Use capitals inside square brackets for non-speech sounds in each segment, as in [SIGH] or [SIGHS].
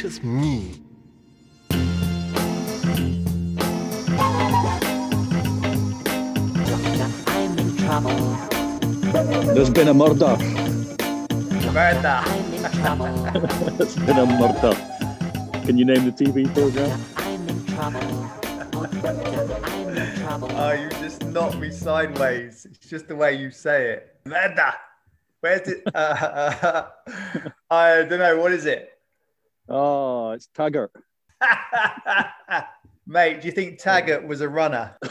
gracious me. I'm in trouble. There's been a murder. Murder. I'm in trouble. There's been a murder. Can you name the TV program? I'm in trouble. Oh, doctor, I'm in trouble. Oh, you just knocked me sideways. It's just the way you say it. Murder. Where's it? [LAUGHS] Uh, [LAUGHS] I don't know. What is it? Oh, it's Taggart. [LAUGHS] Mate, do you think Taggart was a runner? [LAUGHS]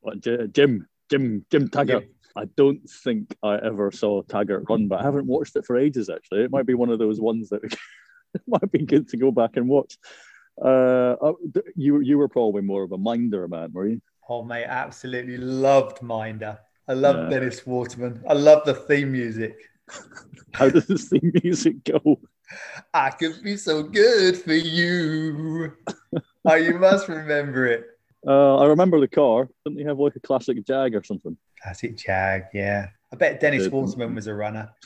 What, Jim, Jim, Jim Taggart. I don't think I ever saw Taggart run, but I haven't watched it for ages. Actually, it might be one of those ones that [LAUGHS] it might be good to go back and watch. Uh, uh, you you were probably more of a minder man, were you? Oh, mate, absolutely loved Minder. I love Yeah. Dennis Waterman. I love the theme music. How does the theme music go? I could be so good for you. oh, you must remember it. Uh, I remember the car. Didn't he have like a classic Jag or something? Classic Jag, yeah. I bet Dennis. Waterman was a runner. [LAUGHS]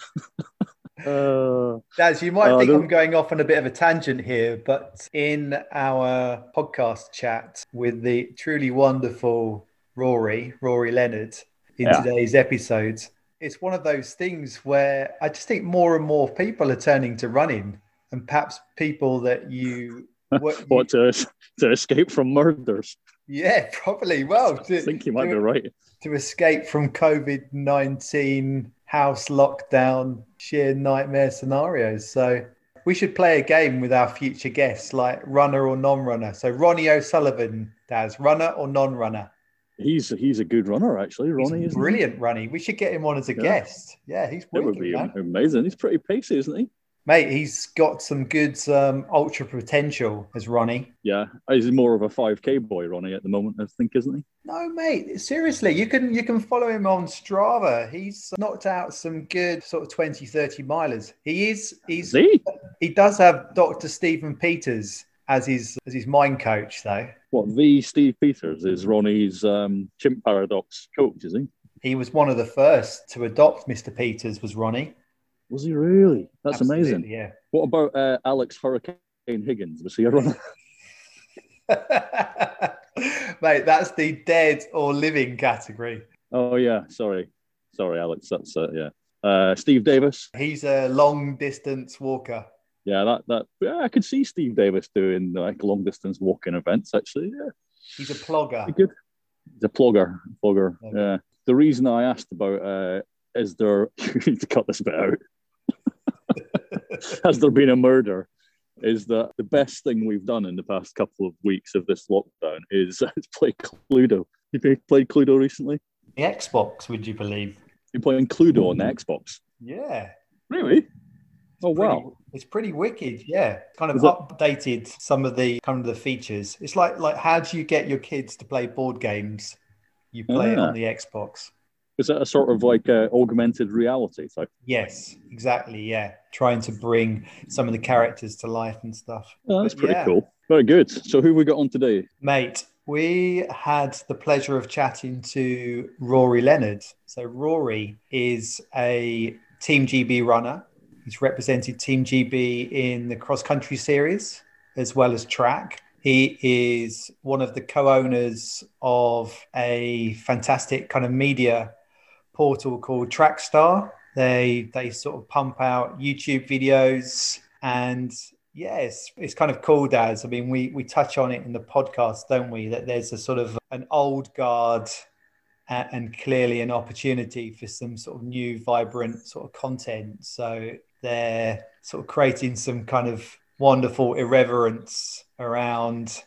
Uh, Daz, you might Uh, think I'm going off on a bit of a tangent here, but in our podcast chat with the truly wonderful Rory, Rory Leonard, in Yeah. today's episode, it's one of those things where I just think more and more people are turning to running, and perhaps people that you, [LAUGHS] what, what to to escape from murders? yeah, probably. Well, [LAUGHS] I think you might be right. to escape from COVID 19 house lockdown, sheer nightmare scenarios. So we should play a game with our future guests, like runner or non runner. So Ronnie O'Sullivan, Daz, runner or non runner? He's he's a good runner actually. Ronnie is brilliant, Ronnie. We should get him on as a Yeah. guest. Yeah, he's It would be man. amazing. He's pretty pacey, isn't he? Mate, he's got some good um, ultra potential as Ronnie. Yeah, he's more of a 5k boy, Ronnie, at the moment, I think, isn't he? No, mate. Seriously, you can you can follow him on Strava. He's knocked out some good sort of 20, 30 milers. He is he's Is he? He does have Dr. Stephen Peters as his as his mind coach, though. What the Steve Peters is Ronnie's um, chimp paradox coach, is he? He was one of the first to adopt Mr. Peters. Was Ronnie? Was he really? That's Absolutely, amazing. Yeah. What about uh, Alex Hurricane Higgins? Was he a runner? [LAUGHS] [LAUGHS] Mate, that's the dead or living category. oh yeah, sorry, sorry, Alex. That's uh, yeah. Uh, Steve Davis. He's a long distance walker. Yeah, that that yeah, I could see Steve Davis doing like long distance walking events. Actually, yeah. He's a plogger. Pretty good. The plugger, plugger. Okay. Yeah. The reason I asked about uh, is there [LAUGHS] you need to cut this bit out. [LAUGHS] Has there been a murder? Is that the best thing we've done in the past couple of weeks of this lockdown? Is [LAUGHS] play Cluedo. You play- played Cluedo recently? The Xbox, would you believe? You're playing Cluedo on the Xbox. Yeah. Really? Oh Pretty- wow! It's pretty wicked, yeah. Kind of Is it- updated some of the kind of the features. It's like like how do you get your kids to play board games? You play it Ah. on the Xbox. Is that a sort of like uh, augmented reality type? Yes, exactly. Yeah, trying to bring some of the characters to life and stuff. Oh, that's But pretty yeah. cool. Very good. So who we got on today? Mate, we had the pleasure of chatting to Rory Leonard. So, Rory is a Team GB runner. He's represented Team GB in the cross country series as well as track. He is one of the co owners of a fantastic kind of media portal called Trackstaa. They, they sort of pump out YouTube videos and Yes, it's kind of cool, Daz. I mean, we we touch on it in the podcast, don't we? That there's a sort of an old guard and clearly an opportunity for some sort of new, vibrant sort of content. So they're sort of creating some kind of wonderful irreverence around,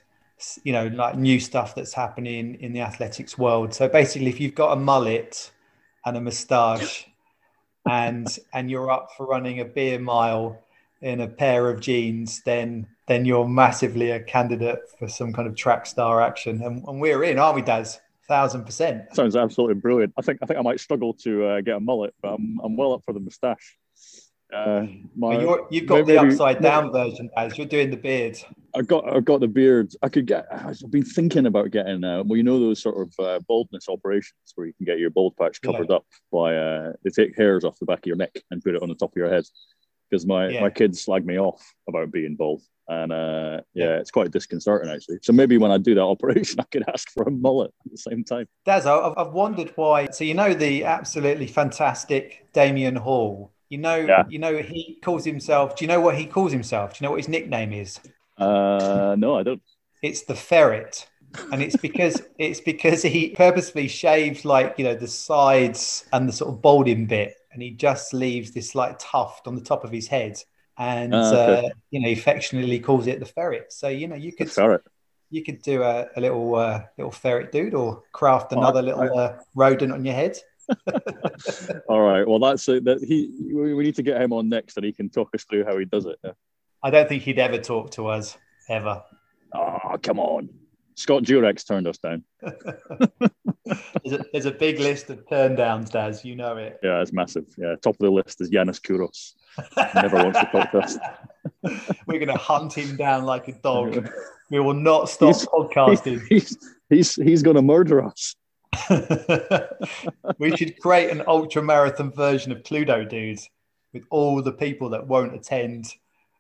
you know, like new stuff that's happening in the athletics world. So basically, if you've got a mullet and a moustache, and and you're up for running a beer mile in a pair of jeans, then then you're massively a candidate for some kind of Trackstaa action. And, and we're in, aren't we, Daz? Thousand percent. Sounds absolutely brilliant. I think I think I might struggle to uh, get a mullet, but I'm, I'm well up for the moustache. Uh, my, you're, you've got maybe- the upside down version, Daz. You're doing the beard. I got I got the beard. I could get. I've been thinking about getting. Uh, well, you know those sort of uh, baldness operations where you can get your bald patch covered up by uh, they take hairs off the back of your neck and put it on the top of your head. because my Yeah. my kids slag me off about being bald, and uh, yeah, Yeah. it's quite disconcerting actually. So maybe when I do that [LAUGHS] operation, I could ask for a mullet at the same time. Daz, I've, I've wondered why. So you know the absolutely fantastic Damien Hall. You know, Yeah. you know he calls himself. Do you know what he calls himself? Do you know what his nickname is? Uh, no, I don't. It's the ferret, and it's because [LAUGHS] it's because he purposely shaves like you know the sides and the sort of balding bit, and he just leaves this like tuft on the top of his head, and Ah, okay. uh, you know he affectionately calls it the ferret. So you know you could ferret. you could do a, a little uh, little ferret dude, or craft Oh, I- another little uh, rodent on your head. [LAUGHS] All right. Well, that's it. That he. We need to get him on next, and he can talk us through how he does it. Yeah. I don't think he'd ever talk to us ever. Oh, come on. Scott Jurek turned us down. [LAUGHS] There's a, there's a big list of turn downs, Daz. You know it. Yeah, it's massive. Yeah, top of the list is Yanis Kouros. Never wants to talk to us. [LAUGHS] We're going to hunt him down like a dog. We will not stop He's- podcasting. He's he's he's going to murder us. [LAUGHS] we should create an ultra marathon version of Cluedo Dudes with all the people that won't attend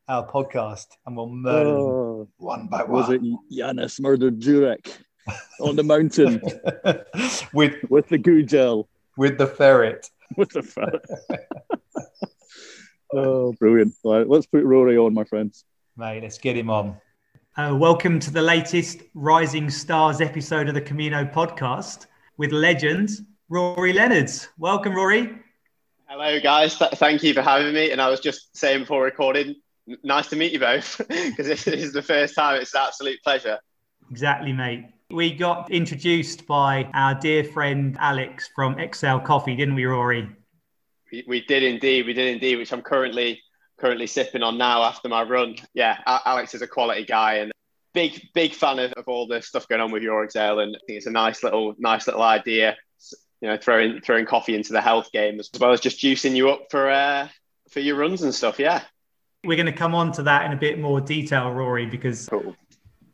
our podcast and we'll murder them Oh, one by was it one. Yanis murdered Jurek on the mountain [LAUGHS] with with the goo gel with the ferret. [LAUGHS] with the ferret? oh, brilliant! All right, let's put Rory on, my friends. Mate, let's get him on. Uh, welcome to the latest Rising Stars episode of the Camino podcast with legend Rory Leonards. Welcome, Rory. Hello, guys. Th- thank you for having me. And I was just saying before recording, n- nice to meet you both [LAUGHS] because this is the first time. It's an absolute pleasure. Exactly, mate. We got introduced by our dear friend Alex from Exhale Coffee, didn't we, Rory? We, we did indeed. We did indeed, which I'm currently currently sipping on now after my run. Yeah, Alex is a quality guy and big big fan of, of all the stuff going on with your exhale. And I think it's a nice little nice little idea. You know, throwing throwing coffee into the health game as well as just juicing you up for uh, for your runs and stuff. Yeah. We're going to come on to that in a bit more detail, Rory, because Cool.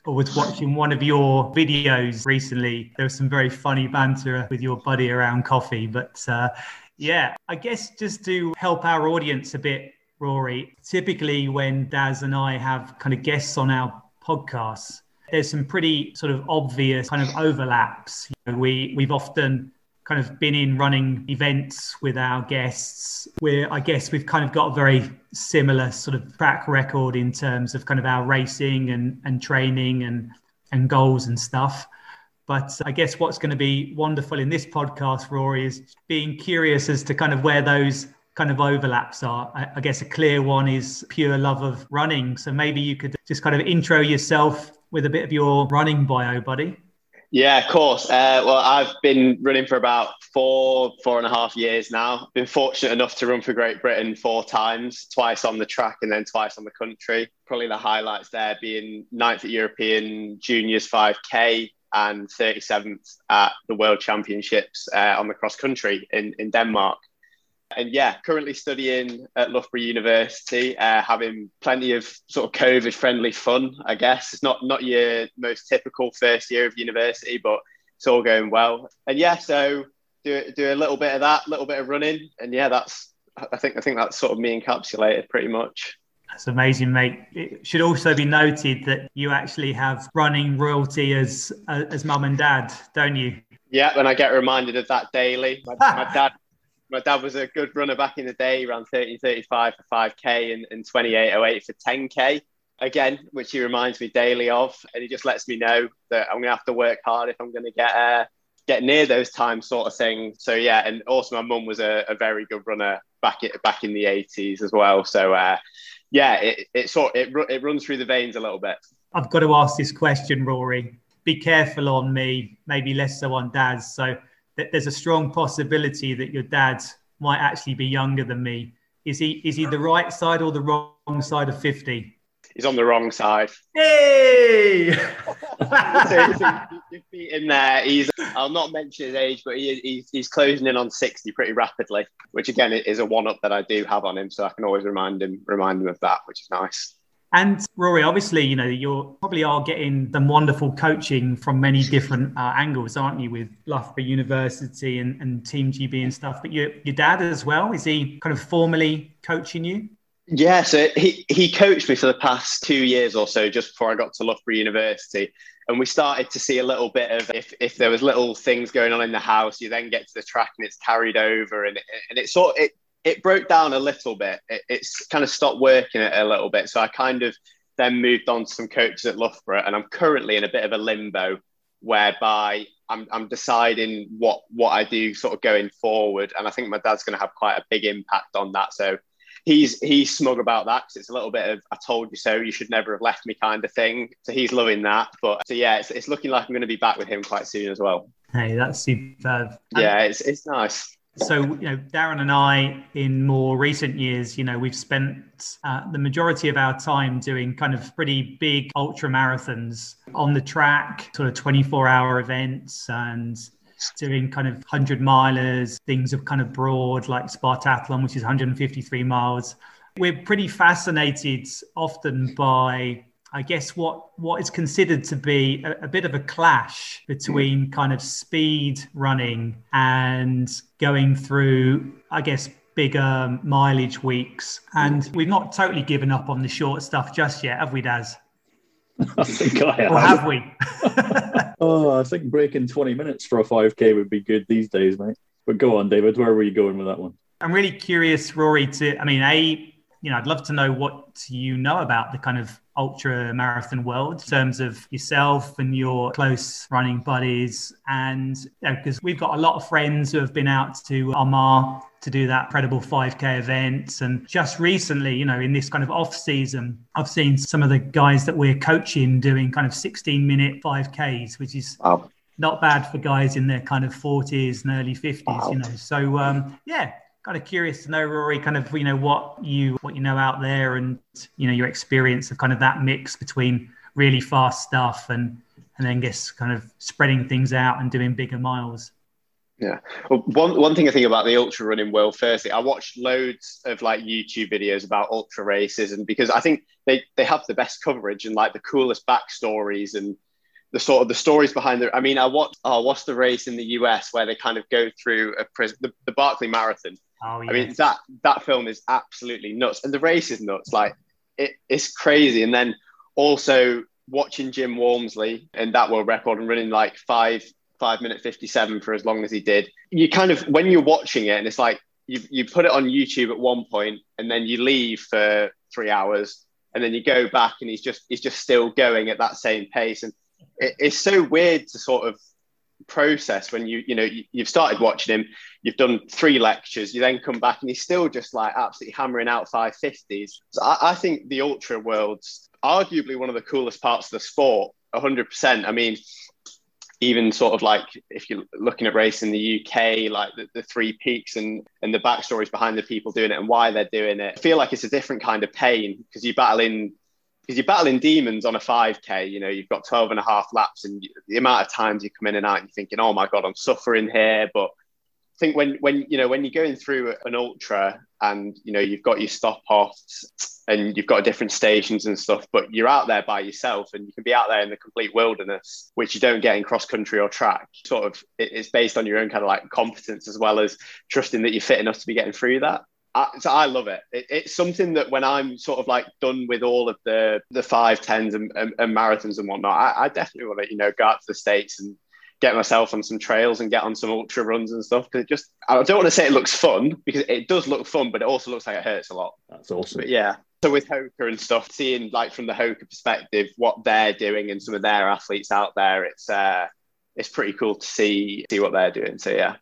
I was watching one of your videos recently. There was some very funny banter with your buddy around coffee. But uh, yeah, I guess just to help our audience a bit, Rory, typically when Daz and I have kind of guests on our podcasts, there's some pretty sort of obvious kind of overlaps. You know, we we've often kind of been in running events with our guests where I guess we've kind of got a very similar sort of track record in terms of kind of our racing and, and training and, and goals and stuff. But I guess what's going to be wonderful in this podcast, Rory, is being curious as to kind of where those kind of overlaps are. I, guess a clear one is pure love of running. So maybe you could just kind of intro yourself with a bit of your running bio, buddy. Yeah, of course. Uh, well, I've been running for about four, four and a half years now. Been fortunate enough to run for Great Britain four times, twice on the track and then twice on the country. Probably the highlights there being ninth at European Juniors 5K and 37th at the World Championships uh, on the cross country in, in Denmark. And yeah, currently studying at Loughborough University, uh, having plenty of sort of COVID friendly fun, I guess. It's not, not your most typical first year of university, but it's all going well. And yeah, so do, do a little bit of that, a little bit of running. And yeah, that's, I think, I think that's sort of me encapsulated pretty much. That's amazing, mate. It should also be noted that you actually have running royalty as uh, as mum and dad, don't you? Yeah, and I get reminded of that daily. My, my [LAUGHS] dad, my dad was a good runner back in the day. He ran 13.35 for 5k and, and 28.08 for 10k. Again, which he reminds me daily of, and he just lets me know that I'm gonna have to work hard if I'm gonna get uh, get near those times, sort of thing. So yeah, and also my mum was a, a very good runner back it back in the 80s as well. So uh, yeah, it, it sort it it runs through the veins a little bit. I've got to ask this question, Rory. Be careful on me, maybe less so on dads. So th- there's a strong possibility that your dad might actually be younger than me. Is he is he the right side or the wrong side of 50? He's on the wrong side. Hey! [LAUGHS] so, so you've beat him there. He's I'll not mention his age, but he, he's he's closing in on sixty pretty rapidly, which again is a one up that I do have on him, so I can always remind him remind him of that, which is nice. And Rory, obviously, you know, you probably are getting some wonderful coaching from many different uh, angles, aren't you, with Loughborough University and, and Team GB and stuff. But your, your dad as well, is he kind of formally coaching you? Yeah, so he, he coached me for the past two years or so, just before I got to Loughborough University. And we started to see a little bit of if, if there was little things going on in the house, you then get to the track and it's carried over and it, and it sort it it broke down a little bit. It, it's kind of stopped working it a little bit. So I kind of then moved on to some coaches at Loughborough, and I'm currently in a bit of a limbo whereby I'm, I'm deciding what what I do sort of going forward. And I think my dad's going to have quite a big impact on that. So he's he's smug about that because it's a little bit of I told you so, you should never have left me kind of thing. So he's loving that. But so yeah, it's, it's looking like I'm going to be back with him quite soon as well. Hey, that's superb. Yeah, it's it's nice. So, you know, Darren and I, in more recent years, you know, we've spent uh, the majority of our time doing kind of pretty big ultra marathons on the track, sort of 24 hour events and doing kind of 100 milers, things of kind of broad like Spartathlon, which is 153 miles. We're pretty fascinated often by I guess what what is considered to be a, a, bit of a clash between kind of speed running and going through, I guess, bigger mileage weeks. And we've not totally given up on the short stuff just yet, have we, Daz? [LAUGHS] I think I have. Or have we? [LAUGHS] oh, I think breaking 20 minutes for a 5K would be good these days, mate. But go on, David. Where were you going with that one? I'm really curious, Rory, to, I mean, A, you know, I'd love to know what you know about the kind of ultra marathon world in terms of yourself and your close running buddies. And because you know, we've got a lot of friends who have been out to Armagh to do that incredible 5k events and just recently you know in this kind of off season i've seen some of the guys that we're coaching doing kind of 16 minute 5ks which is wow. not bad for guys in their kind of 40s and early 50s wow. you know so um, yeah kind of curious to know, Rory, kind of you know what you what you know out there, and you know your experience of kind of that mix between really fast stuff and and then guess kind of spreading things out and doing bigger miles. Yeah. Well, one one thing I think about the ultra running world. Firstly, I watched loads of like YouTube videos about ultra races, and because I think they they have the best coverage and like the coolest backstories and the sort of the stories behind it. I mean, I watched oh, what's the race in the US where they kind of go through a prison, the, the Barkley Marathon, Oh, yeah. I mean that that film is absolutely nuts, and the race is nuts. Like it, it's crazy. And then also watching Jim Walmsley and that world record and running like five five minute fifty seven for as long as he did. You kind of when you're watching it, and it's like you you put it on YouTube at one point, and then you leave for three hours, and then you go back, and he's just he's just still going at that same pace, and it, it's so weird to sort of process when you you know you, have started watching him you've done three lectures you then come back and he's still just like absolutely hammering out 550s so I, I think the ultra world's arguably one of the coolest parts of the sport 100% i mean even sort of like if you're looking at race in the UK, like the, the, three peaks and and the backstories behind the people doing it and why they're doing it, I feel like it's a different kind of pain because you're battling because you're battling demons on a 5k you know you've got 12 and a half laps and the amount of times you come in and out and you're thinking oh my god i'm suffering here. But i think when when you know when you're going through an ultra and you know you've got your stop offs and you've got different stations and stuff but you're out there by yourself and you can be out there in the complete wilderness which you don't get in cross country or track sort of it's based on your own kind of like competence as well as trusting that you're fit enough to be getting through that I, so I love it. it. It's something that when I'm sort of like done with all of the the five tens and, and, and marathons and whatnot, I, I definitely want to you know go out to the states and get myself on some trails and get on some ultra runs and stuff. Because it just I don't want to say it looks fun because it does look fun, but it also looks like it hurts a lot. That's awesome. But yeah. So with Hoka and stuff, seeing like from the Hoka perspective what they're doing and some of their athletes out there, it's uh it's pretty cool to see see what they're doing. So yeah.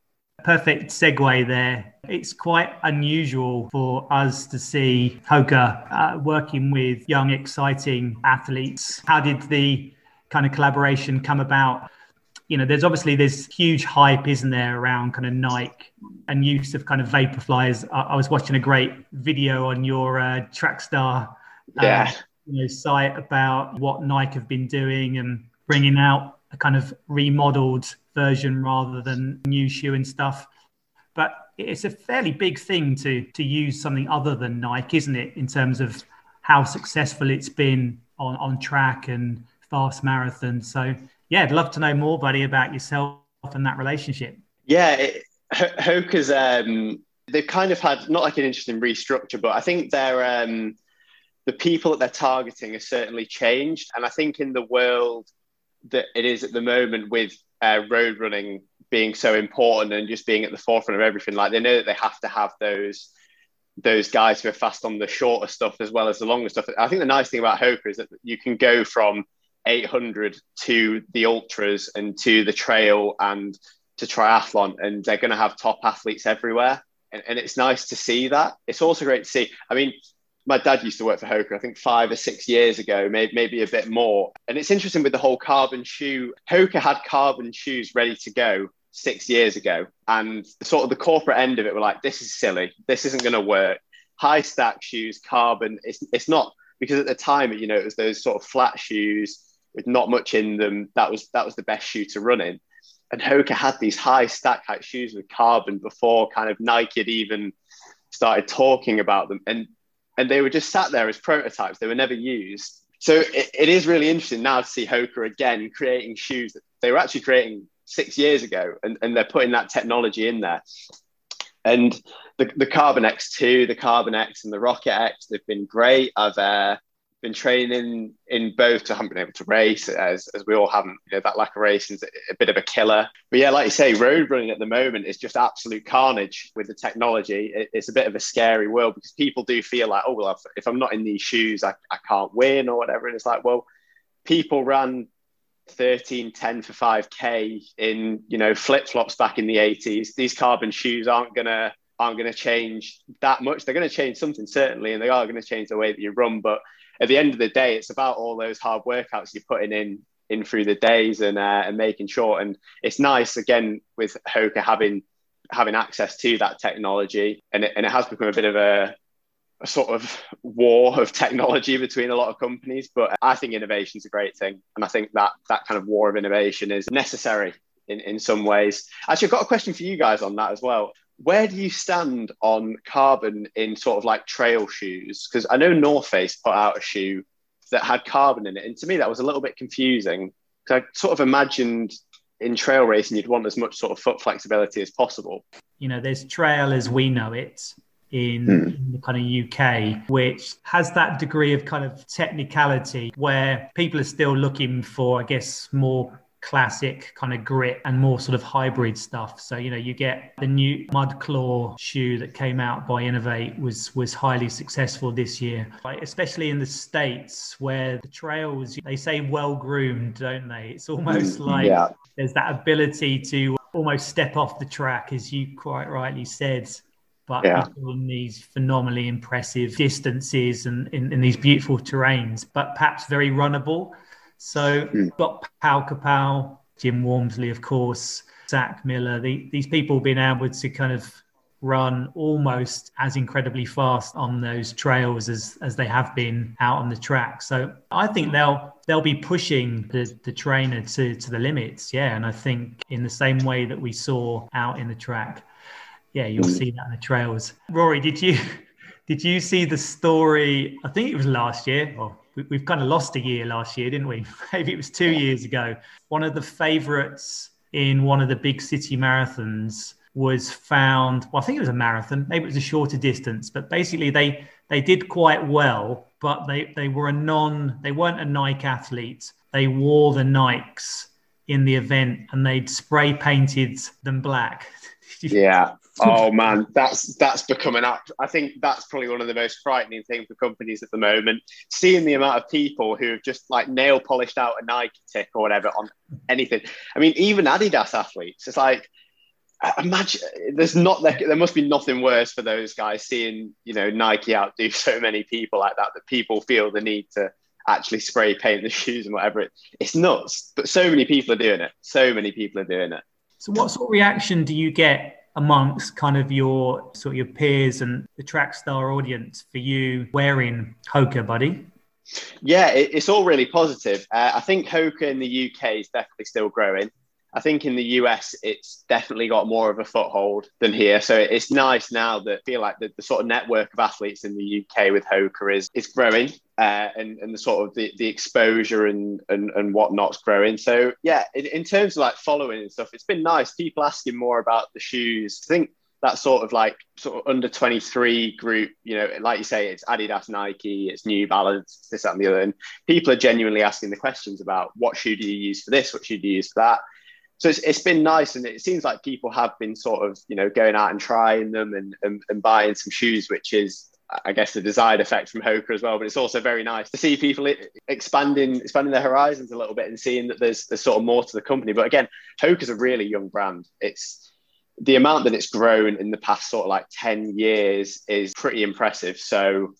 Perfect segue there. It's quite unusual for us to see Hoka uh, working with young, exciting athletes. How did the kind of collaboration come about? You know, there's obviously this huge hype, isn't there, around kind of Nike and use of kind of Vaporflies. I, I was watching a great video on your uh, Trackstaa uh, yeah. you know, site about what Nike have been doing and bringing out a kind of remodeled version rather than new shoe and stuff. But it's a fairly big thing to to use something other than Nike, isn't it? In terms of how successful it's been on, on track and fast marathons. So yeah, I'd love to know more, buddy, about yourself and that relationship. Yeah, it, Hoka's um, they've kind of had not like an interesting restructure, but I think they're um, the people that they're targeting has certainly changed. And I think in the world that it is at the moment with uh, road running being so important and just being at the forefront of everything, like they know that they have to have those those guys who are fast on the shorter stuff as well as the longer stuff. I think the nice thing about Hoka is that you can go from 800 to the ultras and to the trail and to triathlon, and they're going to have top athletes everywhere. And, and it's nice to see that. It's also great to see. I mean, my dad used to work for Hoka, I think five or six years ago, maybe, maybe a bit more. And it's interesting with the whole carbon shoe. Hoka had carbon shoes ready to go six years ago. And sort of the corporate end of it were like, this is silly. This isn't going to work. High stack shoes, carbon. It's, it's not because at the time, you know, it was those sort of flat shoes with not much in them. That was that was the best shoe to run in. And Hoka had these high stack height shoes with carbon before kind of Nike had even started talking about them. And and they were just sat there as prototypes. They were never used. So it, it is really interesting now to see Hoka again creating shoes that they were actually creating six years ago, and, and they're putting that technology in there. And the, the Carbon X2, the Carbon X, and the Rocket X, they've been great. I've uh, been training in both. to haven't been able to race as, as we all haven't. You know, that lack of racing is a bit of a killer. But yeah, like you say, road running at the moment is just absolute carnage with the technology. It, it's a bit of a scary world because people do feel like, oh, well, if, I'm not in these shoes, I, I can't win or whatever. And it's like, well, people ran 13 10 for 5k in you know flip-flops back in the 80s these carbon shoes aren't gonna aren't gonna change that much they're gonna change something certainly and they are gonna change the way that you run but at the end of the day it's about all those hard workouts you're putting in in through the days and uh, and making sure and it's nice again with Hoka having having access to that technology and it, and it has become a bit of a a sort of war of technology between a lot of companies. But I think innovation is a great thing. And I think that that kind of war of innovation is necessary in, in some ways. Actually, I've got a question for you guys on that as well. Where do you stand on carbon in sort of like trail shoes? Because I know North Face put out a shoe that had carbon in it. And to me, that was a little bit confusing. Because I sort of imagined in trail racing, you'd want as much sort of foot flexibility as possible. You know, there's trail as we know it, in, mm. in, the kind of UK, which has that degree of kind of technicality where people are still looking for, I guess, more classic kind of grit and more sort of hybrid stuff. So you know, you get the new Mud Claw shoe that came out by Inov-8 was was highly successful this year, like, especially in the states where the trails they say well groomed, don't they? It's almost mm, like yeah. there's that ability to almost step off the track, as you quite rightly said but yeah. in these phenomenally impressive distances and in, in, these beautiful terrains, but perhaps very runnable. So, mm. got Pau Capell, Jim Walmsley, of course, Zach Miller, the, these people being able to kind of run almost as incredibly fast on those trails as, as they have been out on the track. So I think they'll they'll be pushing the, the trainer to, to the limits. Yeah. And I think in the same way that we saw out in the track yeah, you'll mm. see that in the trails. Rory, did you [LAUGHS] did you see the story? I think it was last year. Or we've kind of lost a year last year, didn't we? [LAUGHS] Maybe it was two years ago. One of the favourites in one of the big city marathons was found. Well, I think it was a marathon. Maybe it was a shorter distance, but basically they they did quite well. But they they were a non. They weren't a Nike athlete. They wore the Nikes in the event and they'd spray painted them black. [LAUGHS] yeah oh man, that's that's becoming up. I think that's probably one of the most frightening things for companies at the moment. Seeing the amount of people who have just like nail polished out a Nike tick or whatever on anything. I mean, even Adidas athletes. It's like uh, imagine there's not there must be nothing worse for those guys seeing you know Nike outdo [LAUGHS] so many people like that that people feel the need to actually spray paint the [LAUGHS] shoes and whatever. It, it's nuts, but so many people are doing it. So many people are doing it. So, what sort of reaction do you get amongst kind of your sort of your peers and the Trackstaa audience for you wearing Hoka, buddy? Yeah, it, it's all really positive. Uh, I think Hoka in the UK is definitely still growing. I think in the US, it's definitely got more of a foothold than here. So it's nice now that I feel like the, the sort of network of athletes in the UK with Hoka is is growing, uh, and and the sort of the, the exposure and, and and whatnot's growing. So yeah, in, in terms of like following and stuff, it's been nice. People asking more about the shoes. I think that sort of like sort of under 23 group, you know, like you say, it's Adidas, Nike, it's New Balance, this, that, and the other. And people are genuinely asking the questions about what shoe do you use for this? What shoe do you use for that? So it's, it's been nice. And it seems like people have been sort of, you know, going out and trying them and, and, and buying some shoes, which is, I guess, the desired effect from Hoka as well. But it's also very nice to see people expanding expanding their horizons a little bit and seeing that there's, there's sort of more to the company. But again, Hoka's a really young brand. It's, the amount that it's grown in the past sort of like 10 years is pretty impressive. So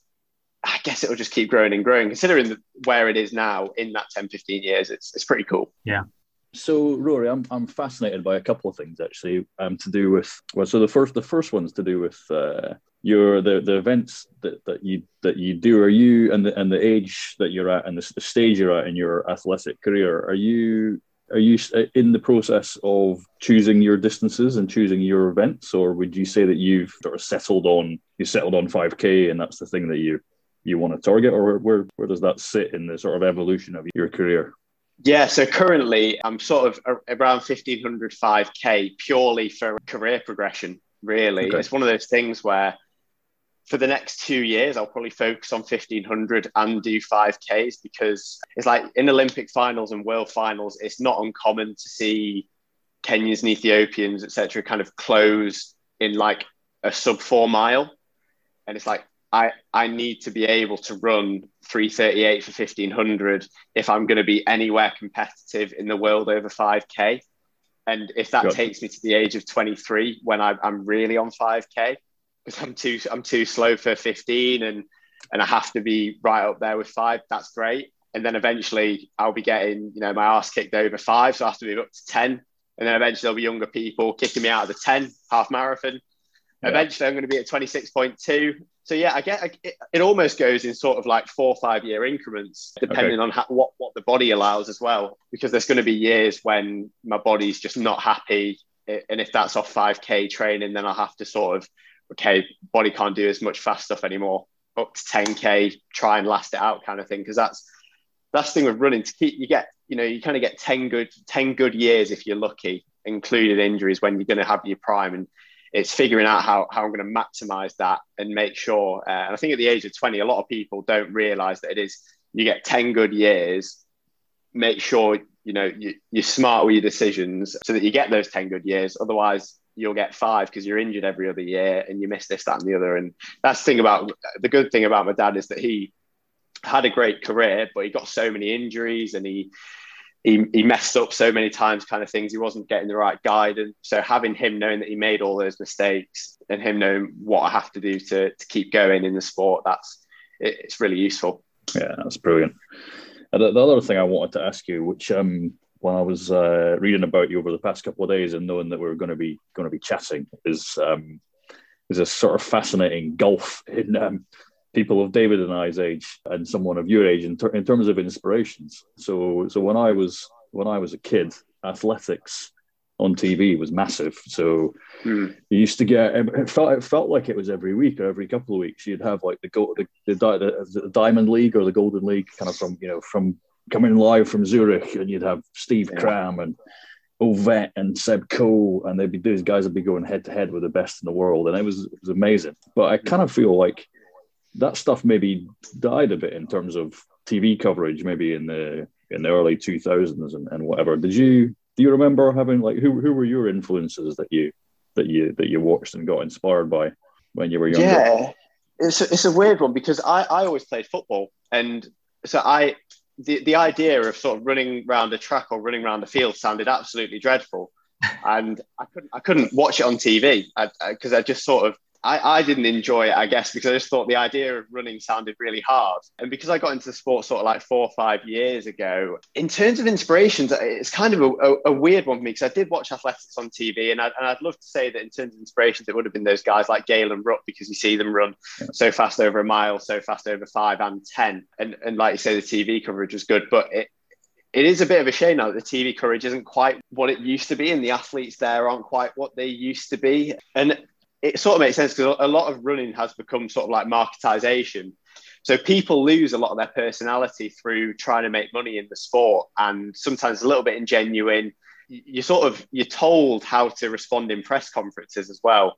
I guess it'll just keep growing and growing. Considering the, where it is now in that 10, 15 years, it's, it's pretty cool. Yeah. So Rory, I'm, I'm fascinated by a couple of things actually um, to do with well so the first the first one's to do with uh, your the, the events that, that you that you do. Are you and the and the age that you're at and the, the stage you're at in your athletic career are you are you uh, in the process of choosing your distances and choosing your events? Or would you say that you've sort of settled on you settled on 5k and that's the thing that you you want to target? Or where where does that sit in the sort of evolution of your career yeah, so currently I'm sort of around 1500 5k purely for career progression, really. Okay. It's one of those things where for the next two years, I'll probably focus on 1500 and do 5Ks because it's like in Olympic finals and world finals, it's not uncommon to see Kenyans and Ethiopians, etc., kind of close in like a sub four mile. And it's like, I, I need to be able to run 338 for 1500 if I'm going to be anywhere competitive in the world over 5K. And if that takes me to the age of 23 when I, I'm really on 5K, because I'm too I'm too slow for 15 and and I have to be right up there with five. That's great. And then eventually I'll be getting, you know, my ass kicked over five. So I have to move up to 10. And then eventually there'll be younger people kicking me out of the 10 half marathon. Yeah. Eventually I'm going to be at 26.2. So yeah, I get it, it almost goes in sort of like four or five year increments, depending okay. on how, what, what the body allows as well. Because there's going to be years when my body's just not happy. And if that's off 5K training, then I'll have to sort of okay, body can't do as much fast stuff anymore. Up to 10k, try and last it out, kind of thing. Because that's that's the thing with running. To keep you get, you know, you kind of get 10 good 10 good years if you're lucky, included injuries when you're going to have your prime. And it's figuring out how, how I'm going to maximize that and make sure. Uh, and I think at the age of 20, a lot of people don't realize that it is you get 10 good years. Make sure you know you, you're smart with your decisions so that you get those 10 good years. Otherwise, you'll get five because you're injured every other year and you miss this, that, and the other. And that's the thing about the good thing about my dad is that he had a great career, but he got so many injuries and he he, he messed up so many times, kind of things. He wasn't getting the right guidance. So having him knowing that he made all those mistakes and him knowing what I have to do to, to keep going in the sport, that's it, it's really useful. Yeah, that's brilliant. the, the other thing I wanted to ask you, which um, when I was uh, reading about you over the past couple of days and knowing that we were going to be going to be chatting is um, is a sort of fascinating gulf in um, people of David and I's age and someone of your age in, ter- in terms of inspirations. So so when I was when I was a kid, athletics on TV was massive. So mm. you used to get it felt it felt like it was every week or every couple of weeks. You'd have like the go the, the, the, the Diamond League or the Golden League, kind of from you know from coming live from Zurich, and you'd have Steve yeah. Cram and Ovett and Seb Coe, and they'd be these guys would be going head to head with the best in the world, and it was it was amazing. But I kind of feel like that stuff maybe died a bit in terms of TV coverage, maybe in the in the early two thousands and, and whatever. Did you do you remember having like who who were your influences that you that you that you watched and got inspired by when you were younger? Yeah, it's a, it's a weird one because I I always played football and so I the, the idea of sort of running around a track or running around a field sounded absolutely dreadful. [LAUGHS] and I couldn't, I couldn't watch it on TV because I, I, I just sort of I, I didn't enjoy it, I guess, because I just thought the idea of running sounded really hard. And because I got into the sport sort of like four or five years ago, in terms of inspirations, it's kind of a, a, a weird one for me because I did watch athletics on TV and, I, and I'd love to say that in terms of inspirations, it would have been those guys like Galen Rupp because you see them run yeah. so fast over a mile, so fast over five and 10. And, and like you say, the TV coverage was good, but it, it is a bit of a shame now that the TV coverage isn't quite what it used to be, and the athletes there aren't quite what they used to be. And it sort of makes sense because a lot of running has become sort of like marketization. So people lose a lot of their personality through trying to make money in the sport, and sometimes a little bit ingenuine. You sort of you're told how to respond in press conferences as well.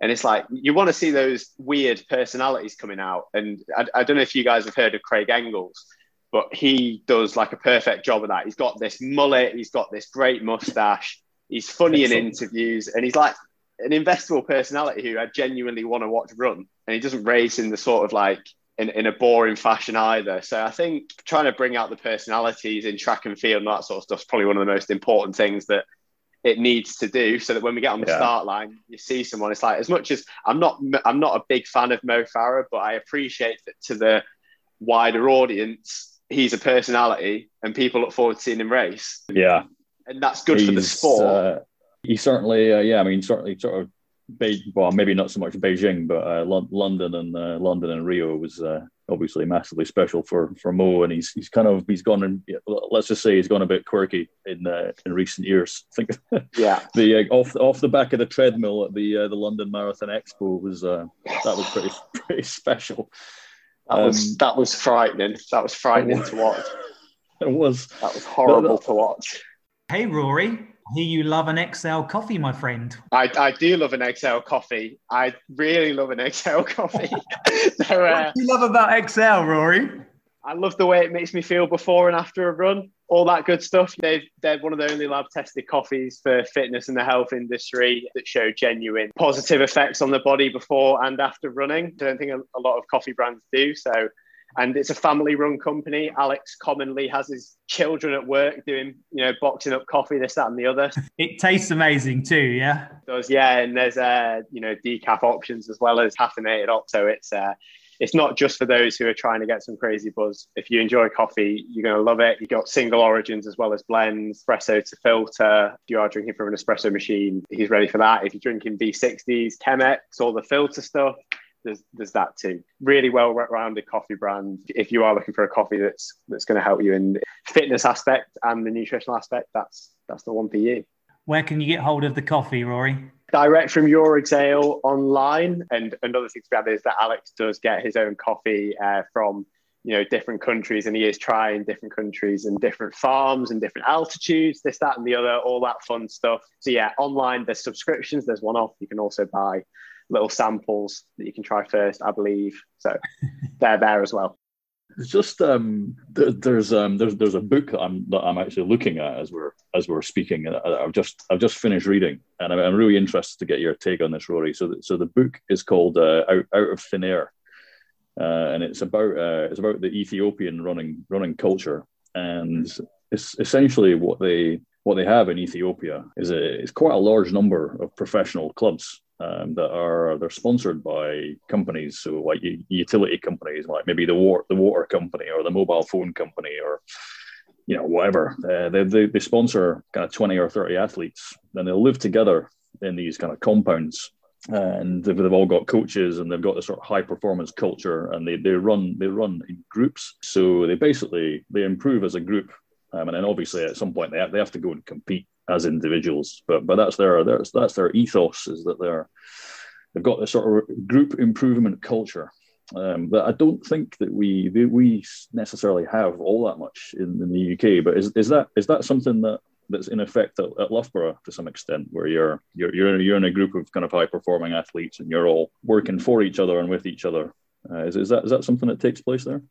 And it's like you want to see those weird personalities coming out. And I, I don't know if you guys have heard of Craig Engels, but he does like a perfect job of that. He's got this mullet, he's got this great mustache, he's funny in interviews, and he's like an investable personality who I genuinely want to watch run. And he doesn't race in the sort of like in, in a boring fashion either. So I think trying to bring out the personalities in track and field and that sort of stuff is probably one of the most important things that it needs to do so that when we get on the Yeah. start line you see someone it's like as much as i'm not i'm not a big fan of mo farah but i appreciate that to the wider audience he's a personality and people look forward to seeing him race Yeah, and that's good for the sport Uh, he certainly, uh, yeah, I mean, certainly, sort of, Be- well, maybe not so much Beijing, but uh, Lon- London and uh, London and Rio was uh, obviously massively special for for Mo, and he's he's kind of he's gone and let's just say he's gone a bit quirky in uh, in recent years. I think [LAUGHS] yeah the uh, off off the back of the treadmill at the uh, the London Marathon Expo was uh, that was pretty [LAUGHS] pretty special. that was Um, that was frightening that was frightening to watch [LAUGHS] It was. that was horrible No, no. to watch Hey, Rory, I hear you love an Exhale coffee, my friend. I, I do love an Exhale coffee. I really love an Exhale coffee. [LAUGHS] so uh, What do you love about Exhale, Rory? I love the way it makes me feel before and after a run. All that good stuff. They've, they're one of the only lab tested coffees for fitness and the health industry that show genuine positive effects on the body before and after running. I don't think a, a lot of coffee brands do. So, and it's a family run company. Alex commonly has his children at work doing, you know, boxing up coffee, this, that, and the other. [LAUGHS] It tastes amazing too, yeah? does yeah and there's uh you know decaf options as well as caffeinated op so it's uh it's not just for those who are trying to get some crazy buzz if you enjoy coffee you're going to love it you've got single origins as well as blends espresso to filter if you are drinking from an espresso machine he's ready for that if you're drinking v60s chemex all the filter stuff there's, there's that too. Really well-rounded coffee brand. If you are looking for a coffee that's that's going to help you in the fitness aspect and the nutritional aspect, that's that's the one for you Where can you get hold of the coffee, Rory? direct from your exhale online and another thing to be added is that alex does get his own coffee uh, from you know different countries and he is trying different countries and different farms and different altitudes this that and the other all that fun stuff so yeah online there's subscriptions there's one off you can also buy little samples that you can try first i believe. So they're there as well. It's just um, th- there's um, there's there's a book that I'm that I'm actually looking at as we're as we're speaking. and I- I've just I've just finished reading, and I'm, I'm really interested to get your take on this, Rory. So the, so the book is called uh, Out Out of Thin Air, uh, and it's about uh, it's about the Ethiopian running running culture, and it's essentially what they what they have in Ethiopia is a it's quite a large number of professional clubs um, that are they're sponsored by companies, so like utility companies, like maybe the water the water company or the mobile phone company or you know whatever. Uh, they, they they sponsor kind of twenty or thirty athletes, and they'll live together in these kind of compounds. And they've, they've all got coaches, and they've got this sort of high performance culture, and they, they run they run in groups. So they basically they improve as a group, um, and then obviously at some point they have, they have to go and compete as individuals. But but that's their that's that's their ethos is that they're they've got this sort of group improvement culture um, that I don't think that we that we necessarily have all that much in, in the UK. But is, is that is that something that that's in effect at, at Loughborough to some extent, where you're you're you're you're in a group of kind of high performing athletes and you're all working for each other and with each other. Uh, is, is that is that something that takes place there?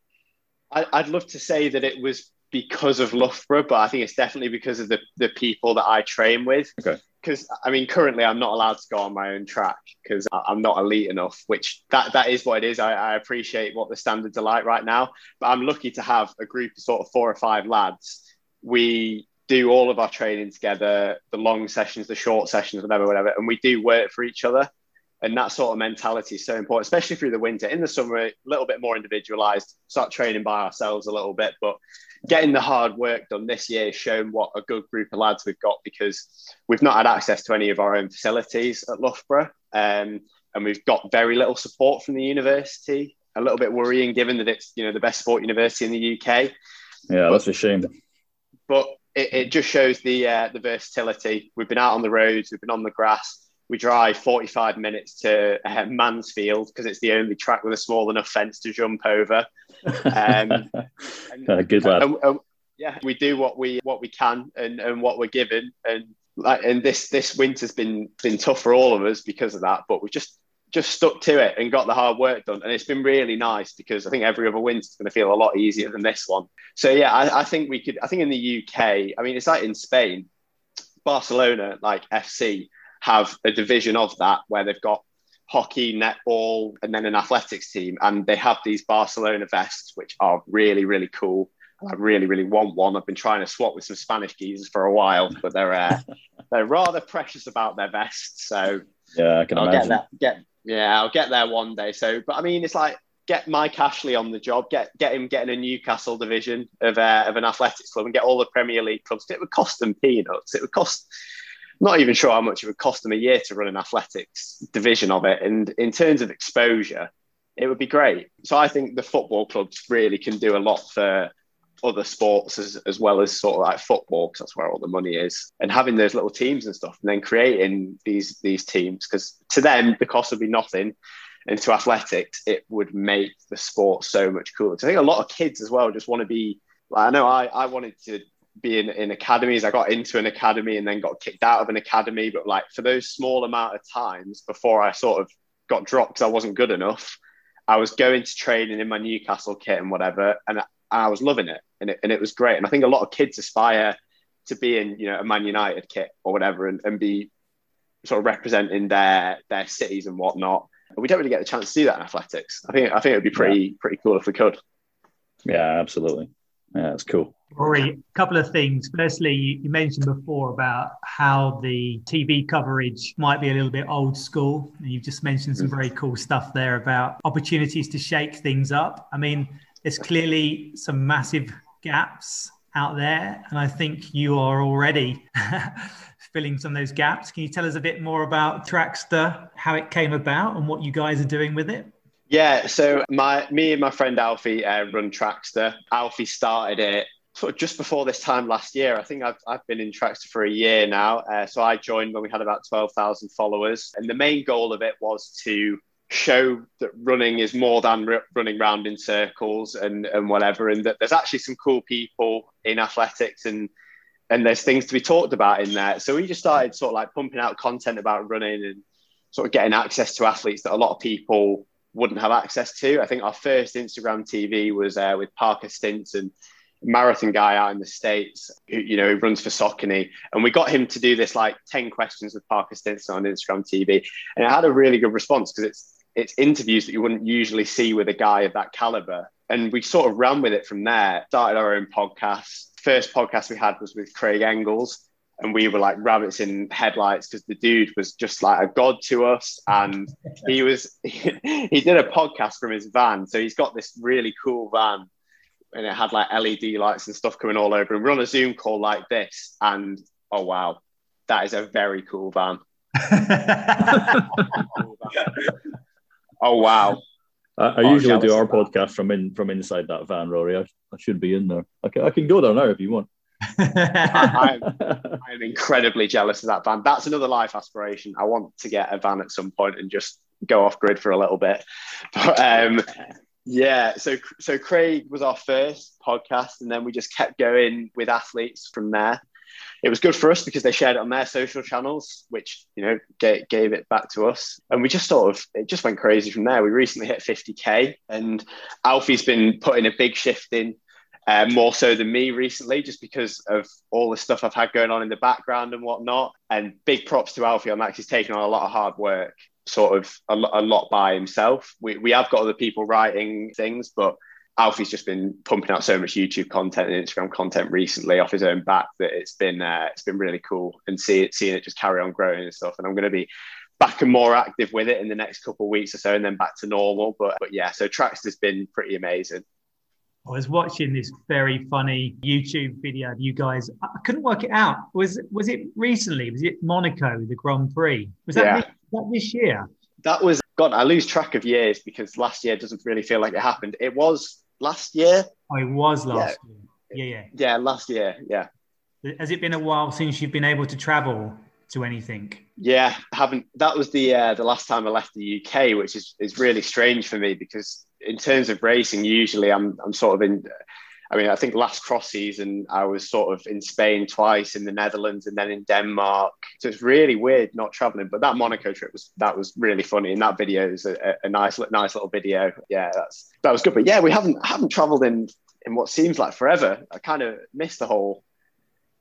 I, I'd love to say that it was because of Loughborough, but I think it's definitely because of the, the people that I train with. Okay. Because I mean, currently I'm not allowed to go on my own track because I'm not elite enough. Which that that is what it is. I, I appreciate what the standards are like right now, but I'm lucky to have a group of sort of four or five lads. We do all of our training together, the long sessions, the short sessions, whatever, whatever, and we do work for each other. And that sort of mentality is so important, especially through the winter. In the summer, a little bit more individualized, start training by ourselves a little bit. But getting the hard work done this year has shown what a good group of lads we've got because we've not had access to any of our own facilities at Loughborough. Um, and we've got very little support from the university. A little bit worrying given that it's you know the best sport university in the UK. Yeah, that's a shame. But it, it just shows the uh, the versatility. We've been out on the roads, we've been on the grass. We drive 45 minutes to uh, Mansfield because it's the only track with a small enough fence to jump over. Um, [LAUGHS] And- Uh, good lad. and- and- yeah, we do what we what we can and, and what we're given, and like and this this winter's been been tough for all of us because of that. But we just just stuck to it and got the hard work done. And it's been really nice because I think every other winter's going to feel a lot easier than this one. So yeah, I, I think we could. I think in the UK, I mean, it's like in Spain, Barcelona, like FC, have a division of that where they've got hockey, netball, and then an athletics team, and they have these Barcelona vests, which are really really cool. I really, really want one. I've been trying to swap with some Spanish geezers for a while, but they're uh, [LAUGHS] they're rather precious about their vests. So Yeah, I can I'll imagine. get that. Get yeah, I'll get there one day. So, but I mean, it's like get Mike Ashley on the job. Get get him getting a Newcastle division of uh, of an athletics club and get all the Premier League clubs. It would cost them peanuts. It would cost. Not even sure how much it would cost them a year to run an athletics division of it. And in terms of exposure, it would be great. So I think the football clubs really can do a lot for other sports as, as well as sort of like football because that's where all the money is and having those little teams and stuff and then creating these these teams because to them the cost would be nothing and to athletics it would make the sport so much cooler 'Cause I think a lot of kids as well just want to be like I know I, I wanted to be in, academies I got into an academy and then got kicked out of an academy but like for those small amount of times before I sort of got dropped because I wasn't good enough I was going to training in my Newcastle kit and whatever and I was loving it and, it and it was great. And I think a lot of kids aspire to be in, you know, a Man United kit or whatever and, and be sort of representing their their cities and whatnot. But we don't really get the chance to do that in athletics. I think I think it would be pretty pretty cool if we could. Yeah, absolutely. Yeah, it's cool. Rory, a couple of things. Firstly, you you mentioned before about how the TV coverage might be a little bit old school. And you've just mentioned some mm. very cool stuff there about opportunities to shake things up. I mean, there's clearly some massive gaps out there, and I think you are already [LAUGHS] filling some of those gaps. Can you tell us a bit more about Trackstaa, how it came about, and what you guys are doing with it? Yeah, so my me and my friend Alfie uh, run Trackstaa. Alfie started it sort of just before this time last year. I think I've, I've been in Trackstaa for a year now. Uh, so I joined when we had about 12,000 followers. And the main goal of it was to show that running is more than r- running round in circles and, and whatever. And that there's actually some cool people in athletics and and there's things to be talked about in there. So we just started sort of like pumping out content about running and sort of getting access to athletes that a lot of people wouldn't have access to. I think our first Instagram TV was uh, with Parker Stinson, marathon guy out in the states who you know who runs for Saucony, and we got him to do this like ten questions with Parker Stinson on Instagram TV, and it had a really good response because it's it's interviews that you wouldn't usually see with a guy of that caliber, and we sort of ran with it from there. Started our own podcast. First podcast we had was with Craig Engels. And we were like rabbits in headlights because the dude was just like a god to us. And he was, [LAUGHS] he did a podcast from his van. So he's got this really cool van and it had like LED lights and stuff coming all over. And we're on a Zoom call like this, and oh wow, that is a very cool van. [LAUGHS] Oh wow, I, I Oh, usually do our of podcast from in from inside that van, Rory. I, I should be in there. I can, I can go there now if you want. I, I'm, [LAUGHS] I'm incredibly jealous of that van. That's another life aspiration. I want to get a van at some point and just go off grid for a little bit. [LAUGHS] But um, yeah, so so Craig was our first podcast, and then we just kept going with athletes from there. It was good for us because they shared it on their social channels, which you know gave, gave it back to us, and we just sort of it just went crazy from there. We recently hit 50k, and Alfie's been putting a big shift in uh, more so than me recently, just because of all the stuff I've had going on in the background and whatnot. And big props to Alfie on that he's taken on a lot of hard work, sort of a, a lot by himself. We, we have got other people writing things, but Alfie's just been pumping out so much YouTube content and Instagram content recently off his own back that it's been uh, it's been really cool and see it seeing it just carry on growing and stuff. And I'm going to be back and more active with it in the next couple of weeks or so, and then back to normal. But but yeah, so Tracks has been pretty amazing. I was watching this very funny YouTube video of you guys. I couldn't work it out. Was was it recently? Was it Monaco, the Grand Prix? Was that, Yeah. this, that this year? That was God. I lose track of years because last year doesn't really feel like it happened. It was last year. Oh, it was last year. Yeah, Yeah, yeah. last year. Yeah. yeah. Has it been a while since you've been able to travel to anything? Yeah, haven't. That was the uh, the last time I left the UK, which is is really strange for me because in terms of racing, usually I'm I'm sort of in. I mean, I think last cross season I was sort of in Spain twice, in the Netherlands, and then in Denmark. So it's really weird not traveling. But that Monaco trip was that was really funny, and that video is a, a nice, nice little video. Yeah, that's that was good. But yeah, we haven't haven't traveled in in what seems like forever. I kind of missed the whole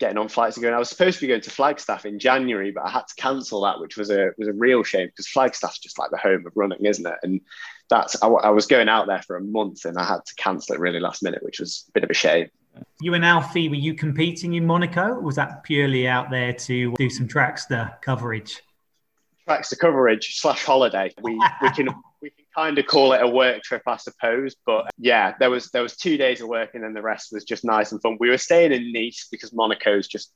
getting on flights and going. I was supposed to be going to Flagstaff in January, but I had to cancel that, which was a was a real shame because Flagstaff's just like the home of running, isn't it? And that's I, I, was going out there for a month and I had to cancel it really last minute, which was a bit of a shame. You and Alfie, were you competing in Monaco? was that purely out there to do some trackstaa coverage? Trackstaa coverage slash holiday. We we can we can kind of call it a work trip, I suppose. But yeah, there was there was two days of work and then the rest was just nice and fun. We were staying in Nice because Monaco's just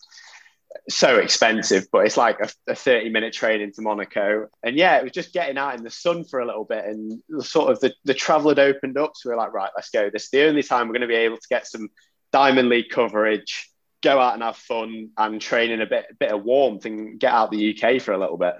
so expensive, but it's like a, a, 30 minute train into Monaco. And yeah, it was just getting out in the sun for a little bit. And sort of the, the travel had opened up. So we are like, right, let's go. This is the only time we're going to be able to get some Diamond League coverage, go out and have fun and train in a bit, a bit of warmth and get out the UK for a little bit.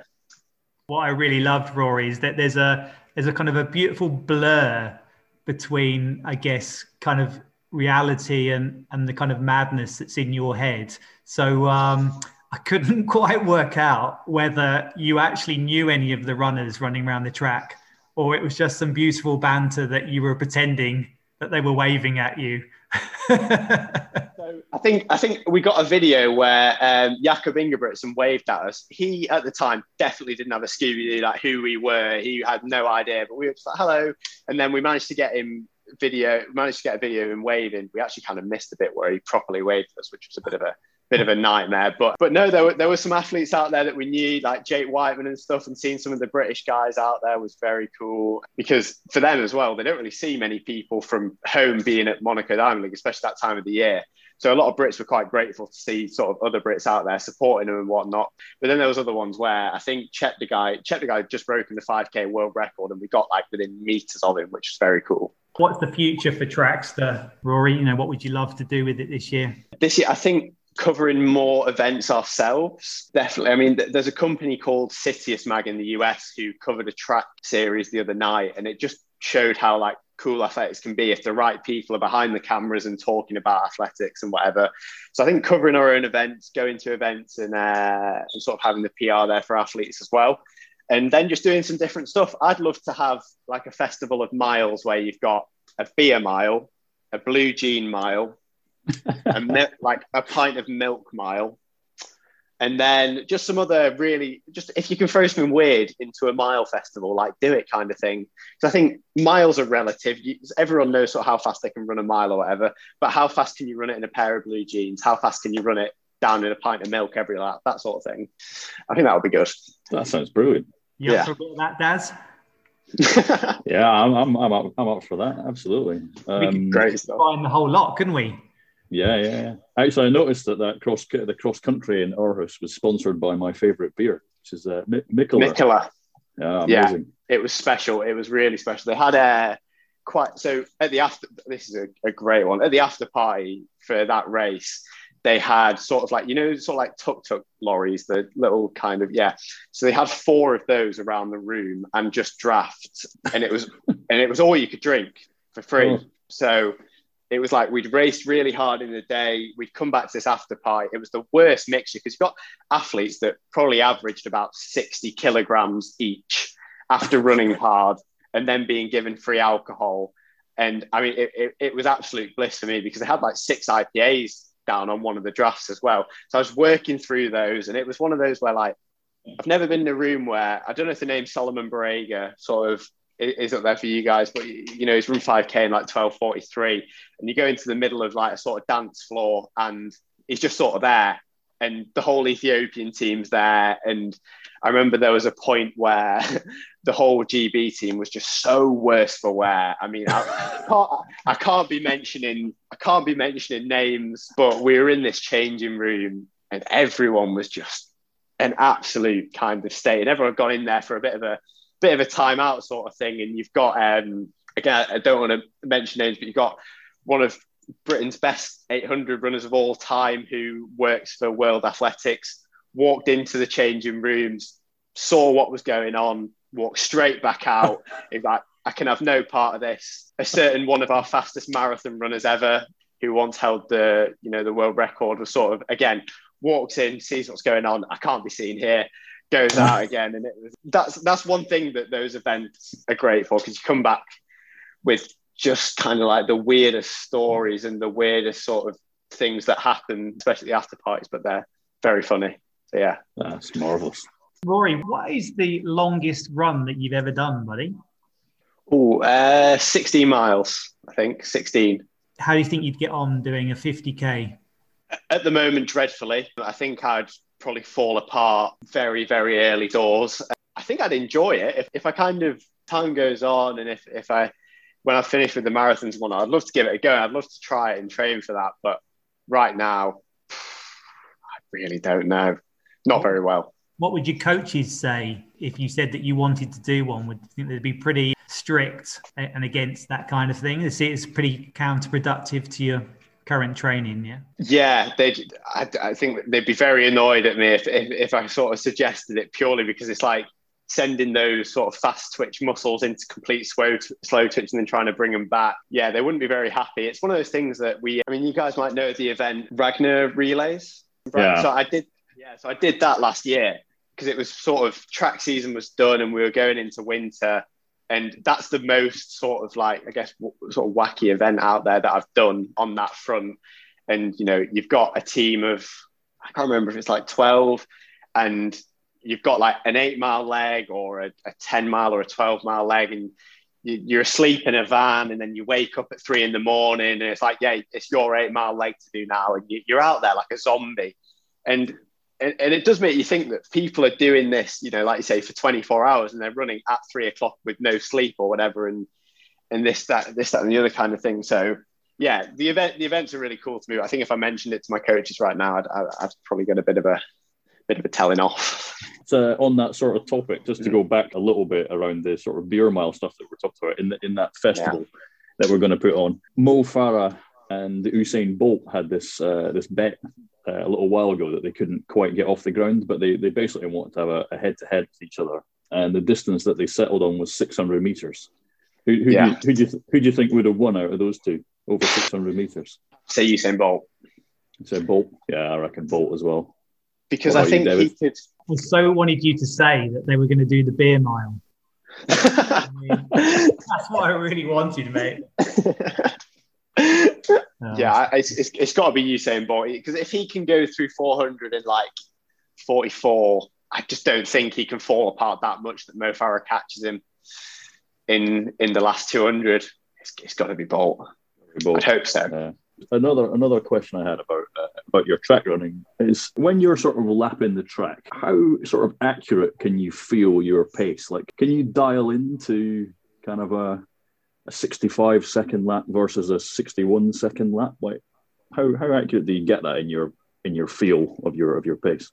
What I really loved, Rory, is that there's a there's a kind of a beautiful blur between, I guess, kind of reality and and the kind of madness that's in your head. So um, I couldn't [LAUGHS] quite work out whether you actually knew any of the runners running around the track, or it was just some beautiful banter that you were pretending that they were waving at you. [LAUGHS] I think I think we got a video where um, Jakob Ingebrigtsen waved at us. He at the time definitely didn't have a Scooby like who we were. He had no idea, but we were just like hello, and then we managed to get him video. Managed to get a video of him waving. We actually kind of missed a bit where he properly waved us, which was a bit of a bit of a nightmare. But but no, there were there were some athletes out there that we knew, like Jake Wightman and stuff, and seeing some of the British guys out there was very cool because for them as well, they don't really see many people from home being at Monaco Diamond League, especially that time of the year. So a lot of Brits were quite grateful to see sort of other Brits out there supporting them and whatnot. But then there was other ones where I think Cheptegei, Chet the guy just broken the 5K world record and we got like within meters of him, which is very cool. What's the future for Trackstaa, Rory? You know, what would you love to do with it this year? This year, I think covering more events ourselves. Definitely. I mean, there's a company called Citius Mag in the US who covered a track series the other night, and it just showed how like cool athletics can be if the right people are behind the cameras and talking about athletics and whatever. So I think covering our own events, going to events, and, uh, and sort of having the PR there for athletes as well. And then just doing some different stuff. I'd love to have like a festival of miles where you've got a beer mile, a blue jean mile, a [LAUGHS] like a pint of milk mile, and then just some other really just if you can throw something weird into a mile festival, like do it kind of thing. Because I think miles are relative. You, everyone knows sort of how fast they can run a mile or whatever, but how fast can you run it in a pair of blue jeans? How fast can you run it down in a pint of milk every lap? That sort of thing. I think that would be good. That sounds brilliant. You yeah. up for that, Daz? [LAUGHS] yeah, I'm, I'm, I'm, up, I'm up for that. Absolutely. Um, great stuff. Find the whole lot, couldn't we? Yeah, yeah, yeah. Actually, I noticed that that cross the cross country in Aarhus was sponsored by my favorite beer, which is uh, Mikkeller. Mikkeller. Yeah, amazing. Yeah, it was special. It was really special. They had a quite so at the after. This is a, a great one. At the after party for that race, they had sort of like you know sort of like tuk tuk lorries the little kind of yeah so they had four of those around the room and just drafts, and it was [LAUGHS] and it was all you could drink for free oh. so it was like we'd raced really hard in the day. We'd come back to this after party. It was the worst mixture because you've got athletes that probably averaged about 60 kilograms each after running hard and then being given free alcohol. And I mean, it, it, it, was absolute bliss for me because they had like six IPAs down on one of the drafts as well. So I was working through those, and it was one of those where like I've never been in a room where I don't know if the name Solomon Barega sort of is up there for you guys, but you know, he's run 5k in like 1243, and you go into the middle of like a sort of dance floor, and he's just sort of there, and the whole Ethiopian team's there. And I remember there was a point where [LAUGHS] the whole GB team was just so worse for wear. I mean, I [LAUGHS] can't, I can't be mentioning, I can't be mentioning names, but we were in this changing room, and everyone was just an absolute kind of state, and everyone got in there for a bit of a bit of a timeout sort of thing. And you've got, um, again, I don't want to mention names, but you've got one of Britain's best 800 runners of all time who works for World Athletics, walked into the changing rooms, saw what was going on, walked straight back out. [LAUGHS] He's like, I can have no part of this. A certain one of our fastest marathon runners ever, who once held the you know the world record, was sort of again walks in, sees what's going on. I can't be seen here. Goes out [LAUGHS] again, and it was that's that's one thing that those events are great for because you come back with just kind of like the weirdest stories and the weirdest sort of things that happen, especially after parties, but they're very funny. So yeah, That's marvelous. Rory, what is the longest run that you've ever done, buddy? oh, uh, 16 miles, I think 16. How do you think you'd get on doing a 50k? At the moment, dreadfully, I think I'd probably fall apart very, very early doors. I think I'd enjoy it if, if I kind of time goes on and if, if I when I finish with the marathons one, I'd love to give it a go. I'd love to try it and train for that. But right now, [SIGHS] I really don't know. Not very well. What would your coaches say if you said that you wanted to do one? Would you think they'd be pretty strict and against that kind of thing? They see it's pretty counterproductive to your current training, yeah? Yeah, they. I, I think they'd be very annoyed at me if, if if I sort of suggested it purely because it's like sending those sort of fast twitch muscles into complete slow slow twitch and then trying to bring them back. Yeah, they wouldn't be very happy. It's one of those things that we. I mean, you guys might know the event Ragnar Relays. Yeah. So I did. Yeah, so I did that last year because it was sort of track season was done and we were going into winter. And that's the most sort of like, I guess, w- sort of wacky event out there that I've done on that front. And, you know, you've got a team of, I can't remember if it's like 12, and you've got like an eight mile leg or a, a 10 mile or a 12 mile leg. And you, you're asleep in a van and then you wake up at three in the morning and it's like, yeah, it's your eight mile leg to do now. And you, you're out there like a zombie. And and, and it does make you think that people are doing this, you know, like you say, for 24 hours and they're running at three o'clock with no sleep or whatever, and and this, that, this, that, and the other kind of thing. So yeah, the event, the events are really cool to me. I think if I mentioned it to my coaches right now, I'd, I'd, I'd probably get a bit of a bit of a telling off. So on that sort of topic, just to go mm. back a little bit around the sort of beer mile stuff that we're talking about in the, in that festival that we're going to put on, Mo Farah and Usain Bolt had this uh, this bet uh, a little while ago that they couldn't quite get off the ground, but they, they basically wanted to have a head to head with each other, and the distance that they settled on was 600 meters. Who, who, Yeah. do you, who, do you th- who do you think would have won out of those two over 600 meters? Say Usain Bolt So Bolt, yeah, I reckon Bolt as well. because I about you, think he David? I so wanted you to say that they were going to do the beer mile. [LAUGHS] I mean, that's what I really wanted, mate. [LAUGHS] Uh, yeah, I- it's, it's, it's got to be Usain Bolt because if he can go through 400 in like 44, I just don't think he can fall apart that much that Mo Farah catches him in in the last 200. It's, it's got to be Bolt. Bolt. I'd hope so. Uh, another another question I had about uh, about your track running is when you're sort of lapping the track, how sort of accurate can you feel your pace? Like, can you dial into kind of a a 65 second lap versus a 61 second lap? Like, how how accurate do you get that in your in your feel of your of your pace?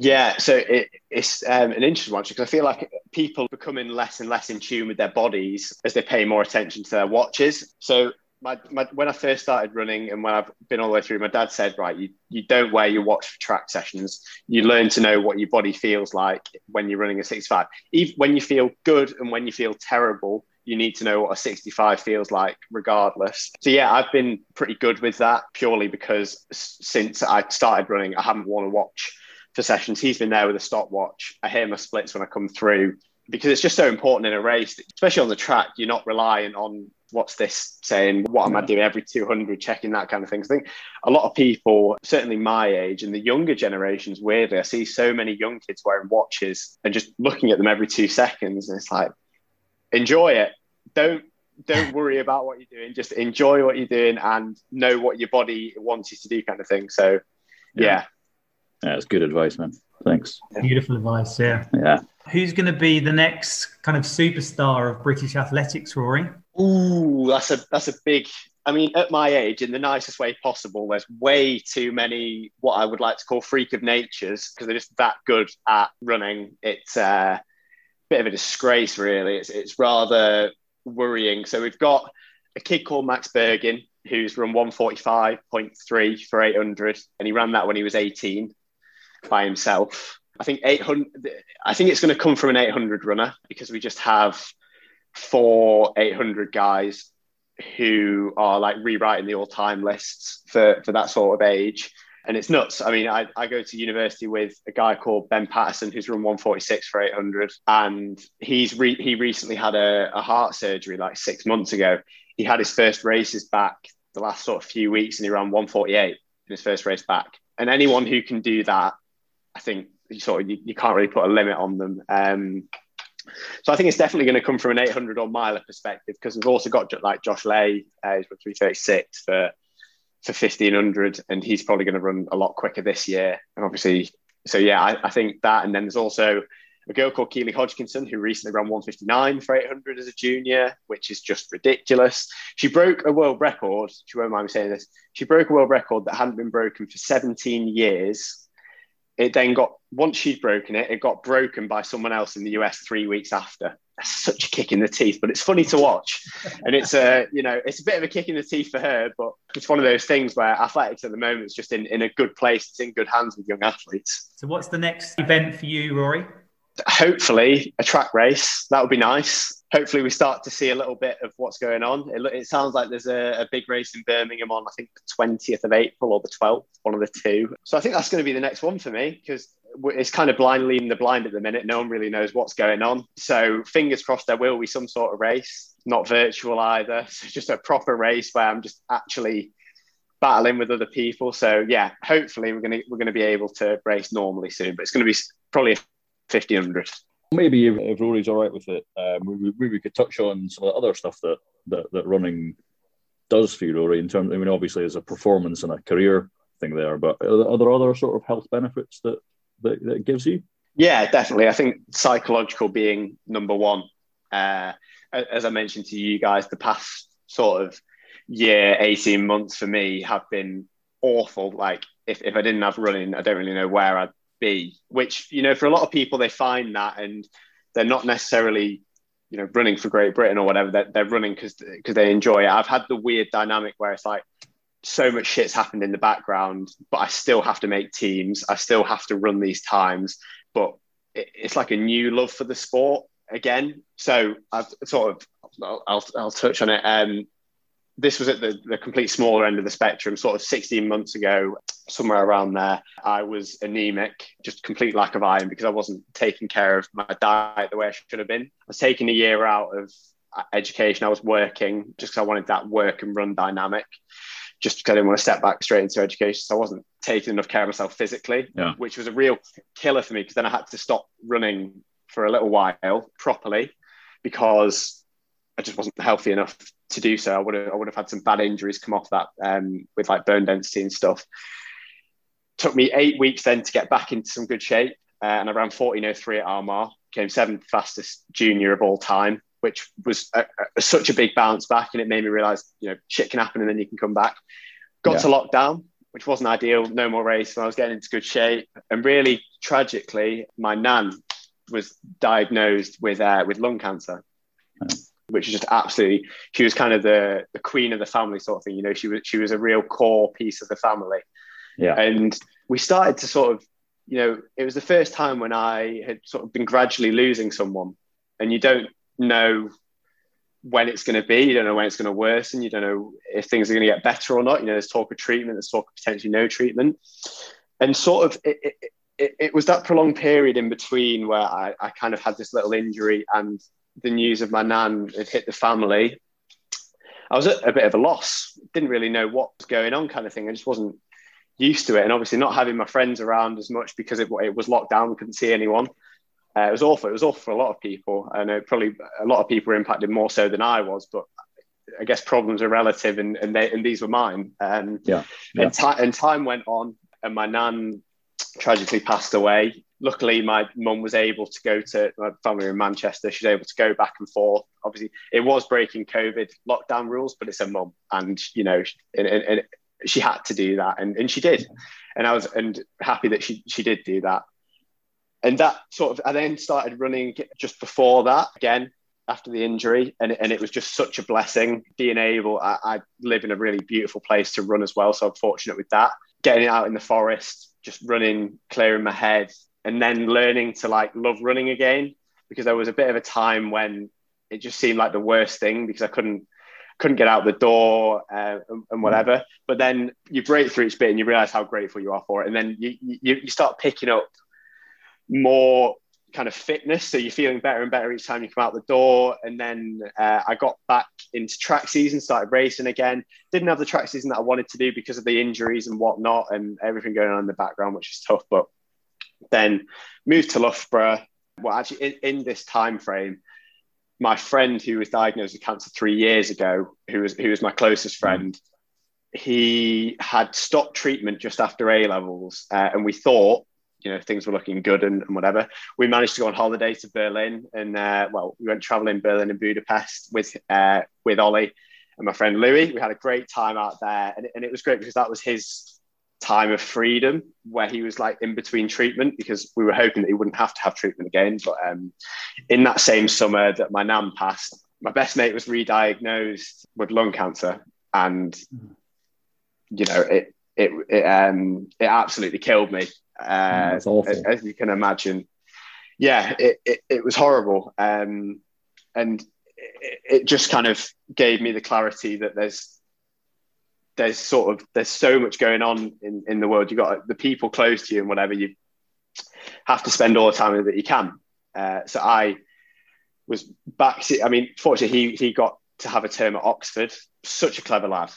Yeah, so it, it's um, an interesting one because I feel like people becoming less and less in tune with their bodies as they pay more attention to their watches. So my, my, when I first started running and when I've been all the way through, my dad said, right, you, you don't wear your watch for track sessions. You learn to know what your body feels like when you're running a 65. Even when you feel good and when you feel terrible, you need to know what a 65 feels like regardless. So yeah, I've been pretty good with that purely because since I started running, I haven't worn a watch for sessions. He's been there with a stopwatch. I hear my splits when I come through because it's just so important in a race, especially on the track. You're not reliant on what's this saying, what am I doing every 200, checking that kind of thing. I think a lot of people, certainly my age and the younger generations, weirdly, I see so many young kids wearing watches and just looking at them every two seconds. And it's like, enjoy it. Don't don't worry about what you're doing. Just enjoy what you're doing and know what your body wants you to do, kind of thing. So, yeah. Yeah, that's good advice, man. Thanks. Beautiful advice, yeah. Yeah. Who's going to be the next kind of superstar of British athletics, Rory? Ooh, that's a that's a big. I mean, at my age, in the nicest way possible, there's way too many what I would like to call freak of natures because they're just that good at running. It's a bit of a disgrace, really. It's it's rather worrying. So we've got a kid called Max Burgin who's run 145.3 for 800, and he ran that when he was 18 by himself. I think 800. I think it's going to come from an 800 runner because we just have four 800 guys who are like rewriting the all-time lists for for that sort of age and it's nuts. I mean, I, I go to university with a guy called Ben Pattison who's run 146 for 800, and he's re- he recently had a, a heart surgery like six months ago. He had his first races back the last sort of few weeks, and he ran 148 in his first race back. And anyone who can do that, I think you sort of you, you can't really put a limit on them. Um, so I think it's definitely going to come from an 800 or miler perspective because we've also got like Josh Lay, uh, he's 336 for for 1500 and he's probably going to run a lot quicker this year. And obviously so yeah I, I, think that and then there's also a girl called Keely Hodgkinson who recently ran 159 for 800 as a junior which is just ridiculous. She broke a world record she won't mind me saying this she broke a world record that hadn't been broken for 17 years it then got once she'd broken it it got broken by someone else in the us three weeks after That's such a kick in the teeth, but it's funny to watch. And it's a, you know, it's a bit of a kick in the teeth for her, but it's one of those things where athletics at the moment is just in, in a good place. It's in good hands with young athletes. So what's the next event for you, Rory? hopefully a track race. That would be nice. Hopefully, we start to see a little bit of what's going on. It, it sounds like there's a, a, big race in Birmingham on, I think, the 20th of April or the 12th, one of the two. So I think that's going to be the next one for me because it's kind of blind leading the blind at the minute. No one really knows what's going on. So fingers crossed there will be some sort of race, not virtual either. So [LAUGHS] just a proper race where I'm just actually battling with other people. So yeah, hopefully we're gonna we're gonna be able to race normally soon. But it's gonna be probably a 1500. Maybe if, if Rory's all right with it, um, we, we, we, could touch on some of the other stuff that, that, that running does for you, Rory, in terms, I mean, obviously there's a performance and a career thing there, but are there other sort of health benefits that, that, that gives you? Yeah, definitely. I think psychological being number one. Uh, as I mentioned to you guys, the past sort of year, 18 months for me have been awful. Like, if, if I didn't have running, I don't really know where I'd be, which, you know, for a lot of people, they find that and they're not necessarily, you know, running for Great Britain or whatever. They're, they're running because they enjoy it. I've had the weird dynamic where it's like, so much shit's happened in the background, but I still have to make teams. I still have to run these times, but it, it's like a new love for the sport again. So I've sort of, I'll, I'll, I'll touch on it. Um, this was at the, the complete smaller end of the spectrum, sort of 16 months ago, somewhere around there. I was anemic, just complete lack of iron because I wasn't taking care of my diet the way I should have been. I was taking a year out of uh, education. I was working just because I wanted that work and run dynamic just because I didn't want to step back straight into education. So I wasn't taking enough care of myself physically, yeah. which was a real killer for me because then I had to stop running for a little while properly because I just wasn't healthy enough to do so. I would have I would have had some bad injuries come off that um, with like bone density and stuff. Took me eight weeks then to get back into some good shape, uh, and I ran 14:03 at Armagh, came seventh fastest junior of all time which was a, a, such a big bounce back, and it made me realize, you know, shit can happen, and then you can come back. Got yeah. to lockdown, which wasn't ideal. No more race, and I was getting into good shape. And really, tragically, my nan was diagnosed with uh, with lung cancer. Which is just absolutely. She was kind of the the queen of the family, sort of thing. You know, she was she was a real core piece of the family. Yeah, and we started to sort of, you know, it was the first time when I had sort of been gradually losing someone, and you don't know when it's going to be. You don't know when it's going to worsen. You don't know if things are going to get better or not. You know, there's talk of treatment. There's talk of potentially no treatment. And sort of, it, it, it, it was that prolonged period in between where I, I kind of had this little injury and the news of my nan had hit the family. I was at a bit of a loss. Didn't really know what was going on, kind of thing. I just wasn't used to it, and obviously not having my friends around as much because it, it was locked down. We couldn't see anyone. Uh, it was awful. It was awful for a lot of people. I know probably a lot of people were impacted more so than I was, but I guess problems are relative, and and, they, and these were mine. Um, yeah. yeah. And, ti- and time went on, and my nan tragically passed away. Luckily, my mum was able to go to my family in Manchester. She's able to go back and forth. Obviously, it was breaking COVID lockdown rules, but it's a mum, and you know, and, and, and she had to do that, and, and she did. And I was and happy that she she did do that and that sort of I then started running just before that again after the injury and, and it was just such a blessing being able I, I, live in a really beautiful place to run as well so I'm fortunate with that getting out in the forest just running clearing my head and then learning to like love running again because there was a bit of a time when it just seemed like the worst thing because I couldn't couldn't get out the door uh, and, and, whatever. But then you break through each bit and you realize how grateful you are for it. And then you, you, you start picking up more kind of fitness. So you're feeling better and better each time you come out the door. And then uh, I got back into track season, started racing again. Didn't have the track season that I wanted to do because of the injuries and whatnot and everything going on in the background, which is tough. But then moved to Loughborough. Well, actually, in, in this time frame, my friend who was diagnosed with cancer three years ago, who was who was my closest mm. friend, he had stopped treatment just after A levels, uh, and we thought, you know, things were looking good and, and, whatever. We managed to go on holiday to Berlin, and uh, well, we went traveling Berlin and Budapest with uh, with Ollie and my friend Louis. We had a great time out there, and, and it was great because that was his time of freedom where he was like in between treatment because we were hoping that he wouldn't have to have treatment again. But um, in that same summer that my nan passed, my best mate was re-diagnosed with lung cancer, and you know it it it um it absolutely killed me. Uh, as, as, you can imagine, yeah, it, it, it was horrible. Um, and it, it just kind of gave me the clarity that there's there's sort of there's so much going on in, in the world. You've got the people close to you and whatever you have to spend all the time that you can. Uh, so I was back. I mean, fortunately, he he got to have a term at Oxford. Such a clever lad.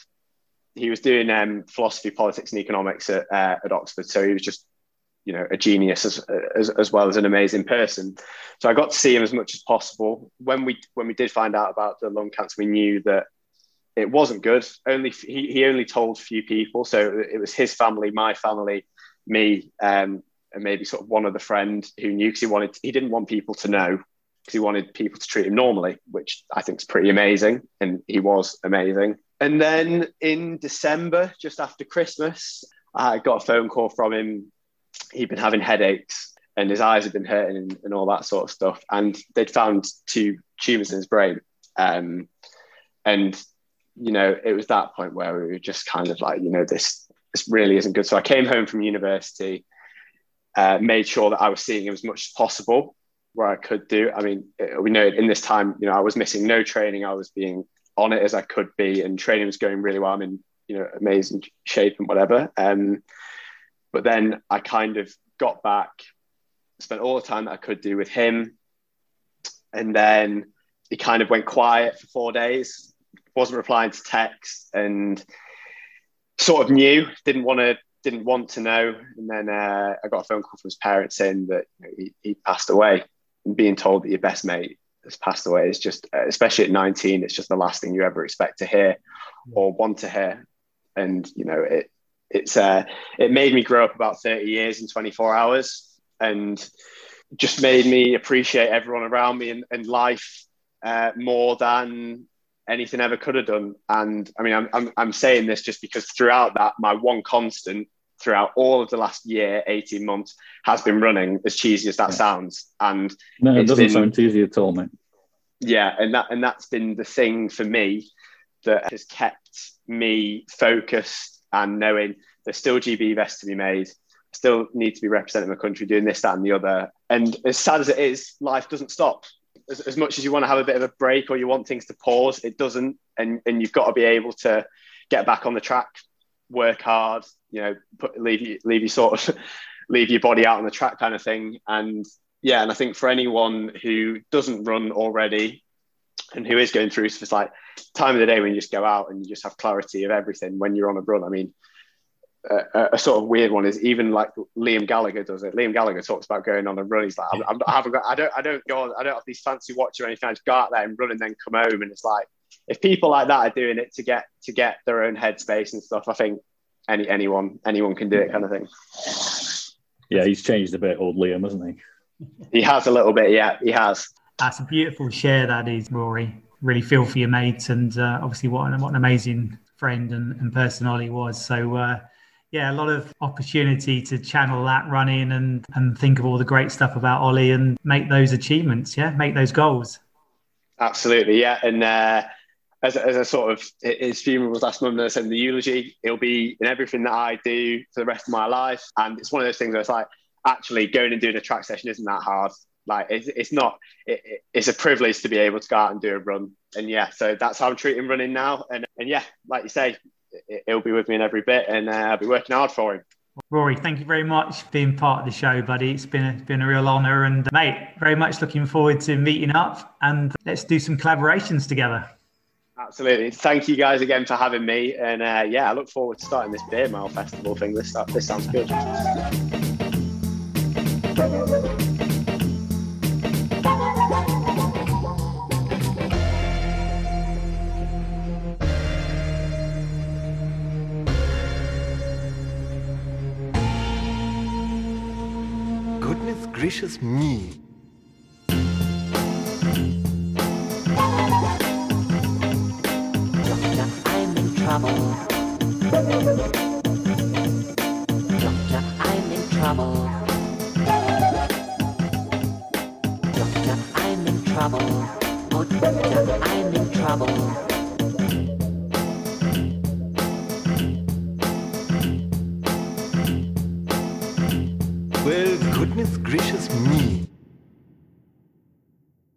He was doing um, philosophy, politics, and economics at, uh, at Oxford. So he was just, you know, a genius as, as, as well as an amazing person. So I got to see him as much as possible. When we when we did find out about the lung cancer, we knew that it wasn't good. Only he, he only told few people, so it was his family, my family, me, um, and maybe sort of one other friend who knew because he wanted he didn't want people to know because he wanted people to treat him normally, which I think is pretty amazing, and he was amazing. And then in December, just after Christmas, I got a phone call from him. He'd been having headaches and his eyes had been hurting and, and all that sort of stuff. And they'd found two tumors in his brain. Um, and you know, it was that point where we were just kind of like, you know, this this really isn't good. So I came home from university, uh, made sure that I was seeing him as much as possible where I could do. I mean, we know in this time, you know, I was missing no training. I was being on it as I could be, and training was going really well. I'm in, you know, amazing shape and whatever. Um, but then I kind of got back, spent all the time that I could do with him, and then he kind of went quiet for four days wasn't replying to texts and sort of knew, didn't want to didn't want to know. And then uh, I got a phone call from his parents saying that you know, he, he passed away. And being told that your best mate has passed away is just, uh, especially at 19, it's just the last thing you ever expect to hear or want to hear. And you know, it it's uh, it made me grow up about 30 years in 24 hours, and just made me appreciate everyone around me and, and life uh, more than anything ever could have done. And I mean, I'm, I'm, I'm saying this just because throughout that, my one constant throughout all of the last year, 18 months, has been running, as cheesy as that yeah. sounds. And no, it doesn't been, sound cheesy at all, mate. Yeah, and that and that's been the thing for me that has kept me focused and knowing there's still GB vests to be made. Still need to be representing my country, doing this, that, and the other. And as sad as it is, life doesn't stop as, as much as you want to have a bit of a break or you want things to pause, it doesn't. And, and you've got to be able to get back on the track, work hard, you know, put, leave you, leave you sort of [LAUGHS] leave your body out on the track kind of thing. And yeah, and I think for anyone who doesn't run already and who is going through, it's like time of the day when you just go out and you just have clarity of everything when you're on a run. I mean, a, a, sort of weird one is even like Liam Gallagher does it. Liam Gallagher talks about going on a run. He's like, I'm, I'm, I haven't got, I don't, I don't go I don't have these fancy watches or anything. I just go out there and run and then come home. And it's like, if people like that are doing it to get to get their own headspace and stuff, I think any anyone anyone can do it, kind of thing. Yeah, he's changed a bit, old Liam, hasn't he? He has a little bit. Yeah, he has. That's a beautiful share. That is, Rory. Really feel for your mates, and uh, obviously, what an, what an amazing friend and, and person Ollie was. So. Uh, yeah, a lot of opportunity to channel that running and and think of all the great stuff about Ollie and make those achievements. Yeah, make those goals. Absolutely, yeah. And uh, as, as a sort of his funeral was last Monday, I said the eulogy, it'll be in everything that I do for the rest of my life. And it's one of those things where it's like actually going and doing a track session isn't that hard. Like it's, it's not. It, it- it's a privilege to be able to go out and do a run. And yeah, so that's how I'm treating running now. And and yeah, like you say, it, it'll be with me in every bit, and uh, I'll be working hard for him. Rory, thank you very much for being part of the show, buddy. It's been a, been a real honour, and mate, very much looking forward to meeting up and let's do some collaborations together. Absolutely. Thank you guys again for having me. And uh, yeah, I look forward to starting this beer mile festival thing. This this sounds good. Gracious me. Doctor, I'm in trouble. Doctor, I'm in trouble. Doctor, I'm in trouble. Oh, doctor, I'm in trouble. Goodness gracious me.